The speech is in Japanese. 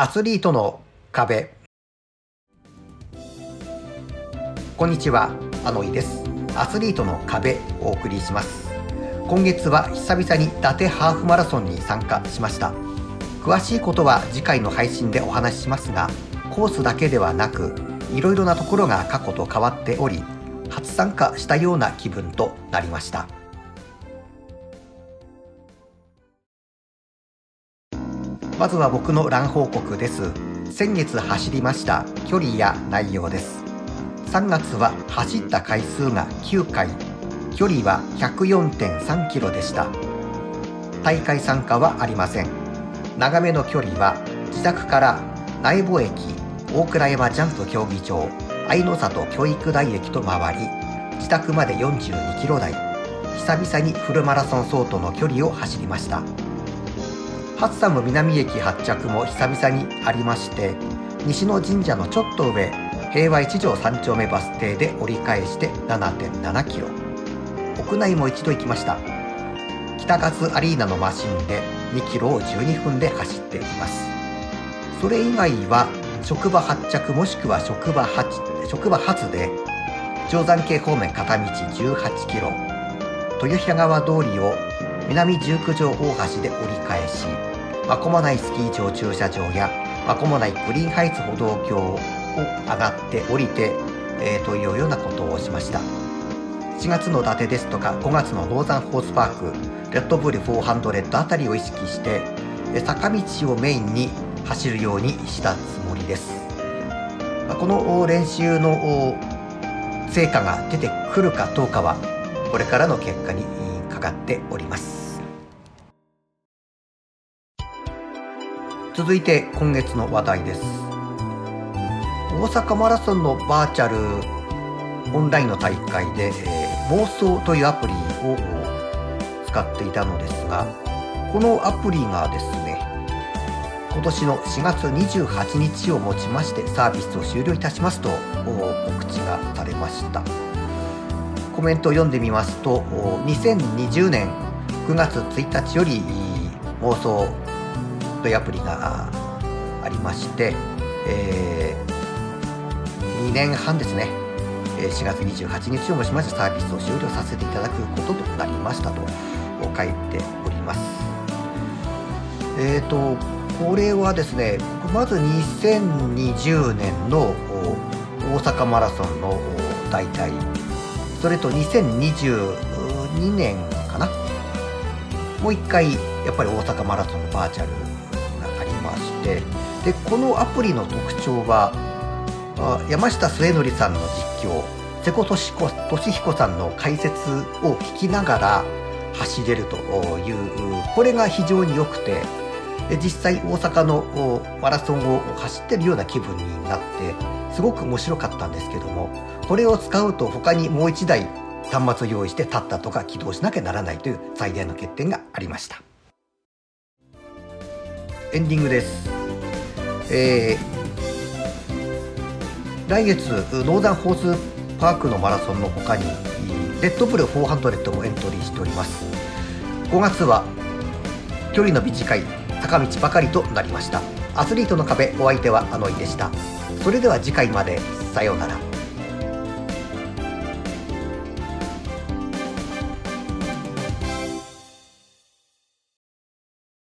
アスリートの壁。こんにちは。あのいです。アスリートの壁をお送りします。今月は久々に伊達ハーフマラソンに参加しました。詳しいことは次回の配信でお話ししますがコースだけではなくいろいろなところが過去と変わっており初参加したような気分となりました。まずは僕のラン報告です。先月走りました。距離や内容です。3月は走った回数が9回。距離は104.3キロでした。大会参加はありません。長めの距離は自宅から苗穂駅大倉山ジャンプ競技場愛の里教育大駅と回り自宅まで42キロ台。久々にフルマラソン相当の距離を走りました。ハッサム南駅発着も久々にありまして西野神社のちょっと上平和一条三丁目バス停で折り返して7.7キロ。屋内も一度行きました。北勝アリーナのマシンで2キロを12分で走っています。それ以外は職場発着もしくは職場発職場発で定山系方面片道18キロ豊平川通りを南十九条大橋で折り返し真駒内スキー場駐車場や真駒内グリーンハイツ歩道橋を上がって降りて、えー、というようなことをしました。4月の伊達ですとか5月のノーザンホースパークレッドブル400あたりを意識して坂道をメインに走るようにしたつもりです。この練習の成果が出てくるかどうかはこれからの結果にかかっております。続いて今月の話題です。大阪マラソンのバーチャルオンラインの大会で、えー、妄想というアプリを使っていたのですがこのアプリがですね今年の4月28日をもちましてサービスを終了いたしますと告知がされました。コメントを読んでみますと2020年9月1日より妄想というアプリがありまして、えー、2年半ですね。4月28日をもちましてサービスを終了させていただくこととなりましたと書いております。えっ、ー、とこれはですねまず2020年の大阪マラソンの大体それと2022年かな？もう一回やっぱり大阪マラソンのバーチャルましてでこのアプリの特徴は山下末則さんの実況瀬古利彦さんの解説を聞きながら走れるというこれが非常に良くて実際大阪のマラソンを走ってるような気分になってすごく面白かったんですけどもこれを使うと他にもう1台端末を用意して立ったとか起動しなきゃならないという最大の欠点がありました。エンディングです、えー、来月ノーザンホースパークのマラソンの他にレッドブル400もエントリーしております。5月は距離の短い坂道ばかりとなりました。アスリートの壁お相手はあのいでした。それでは次回までさようなら。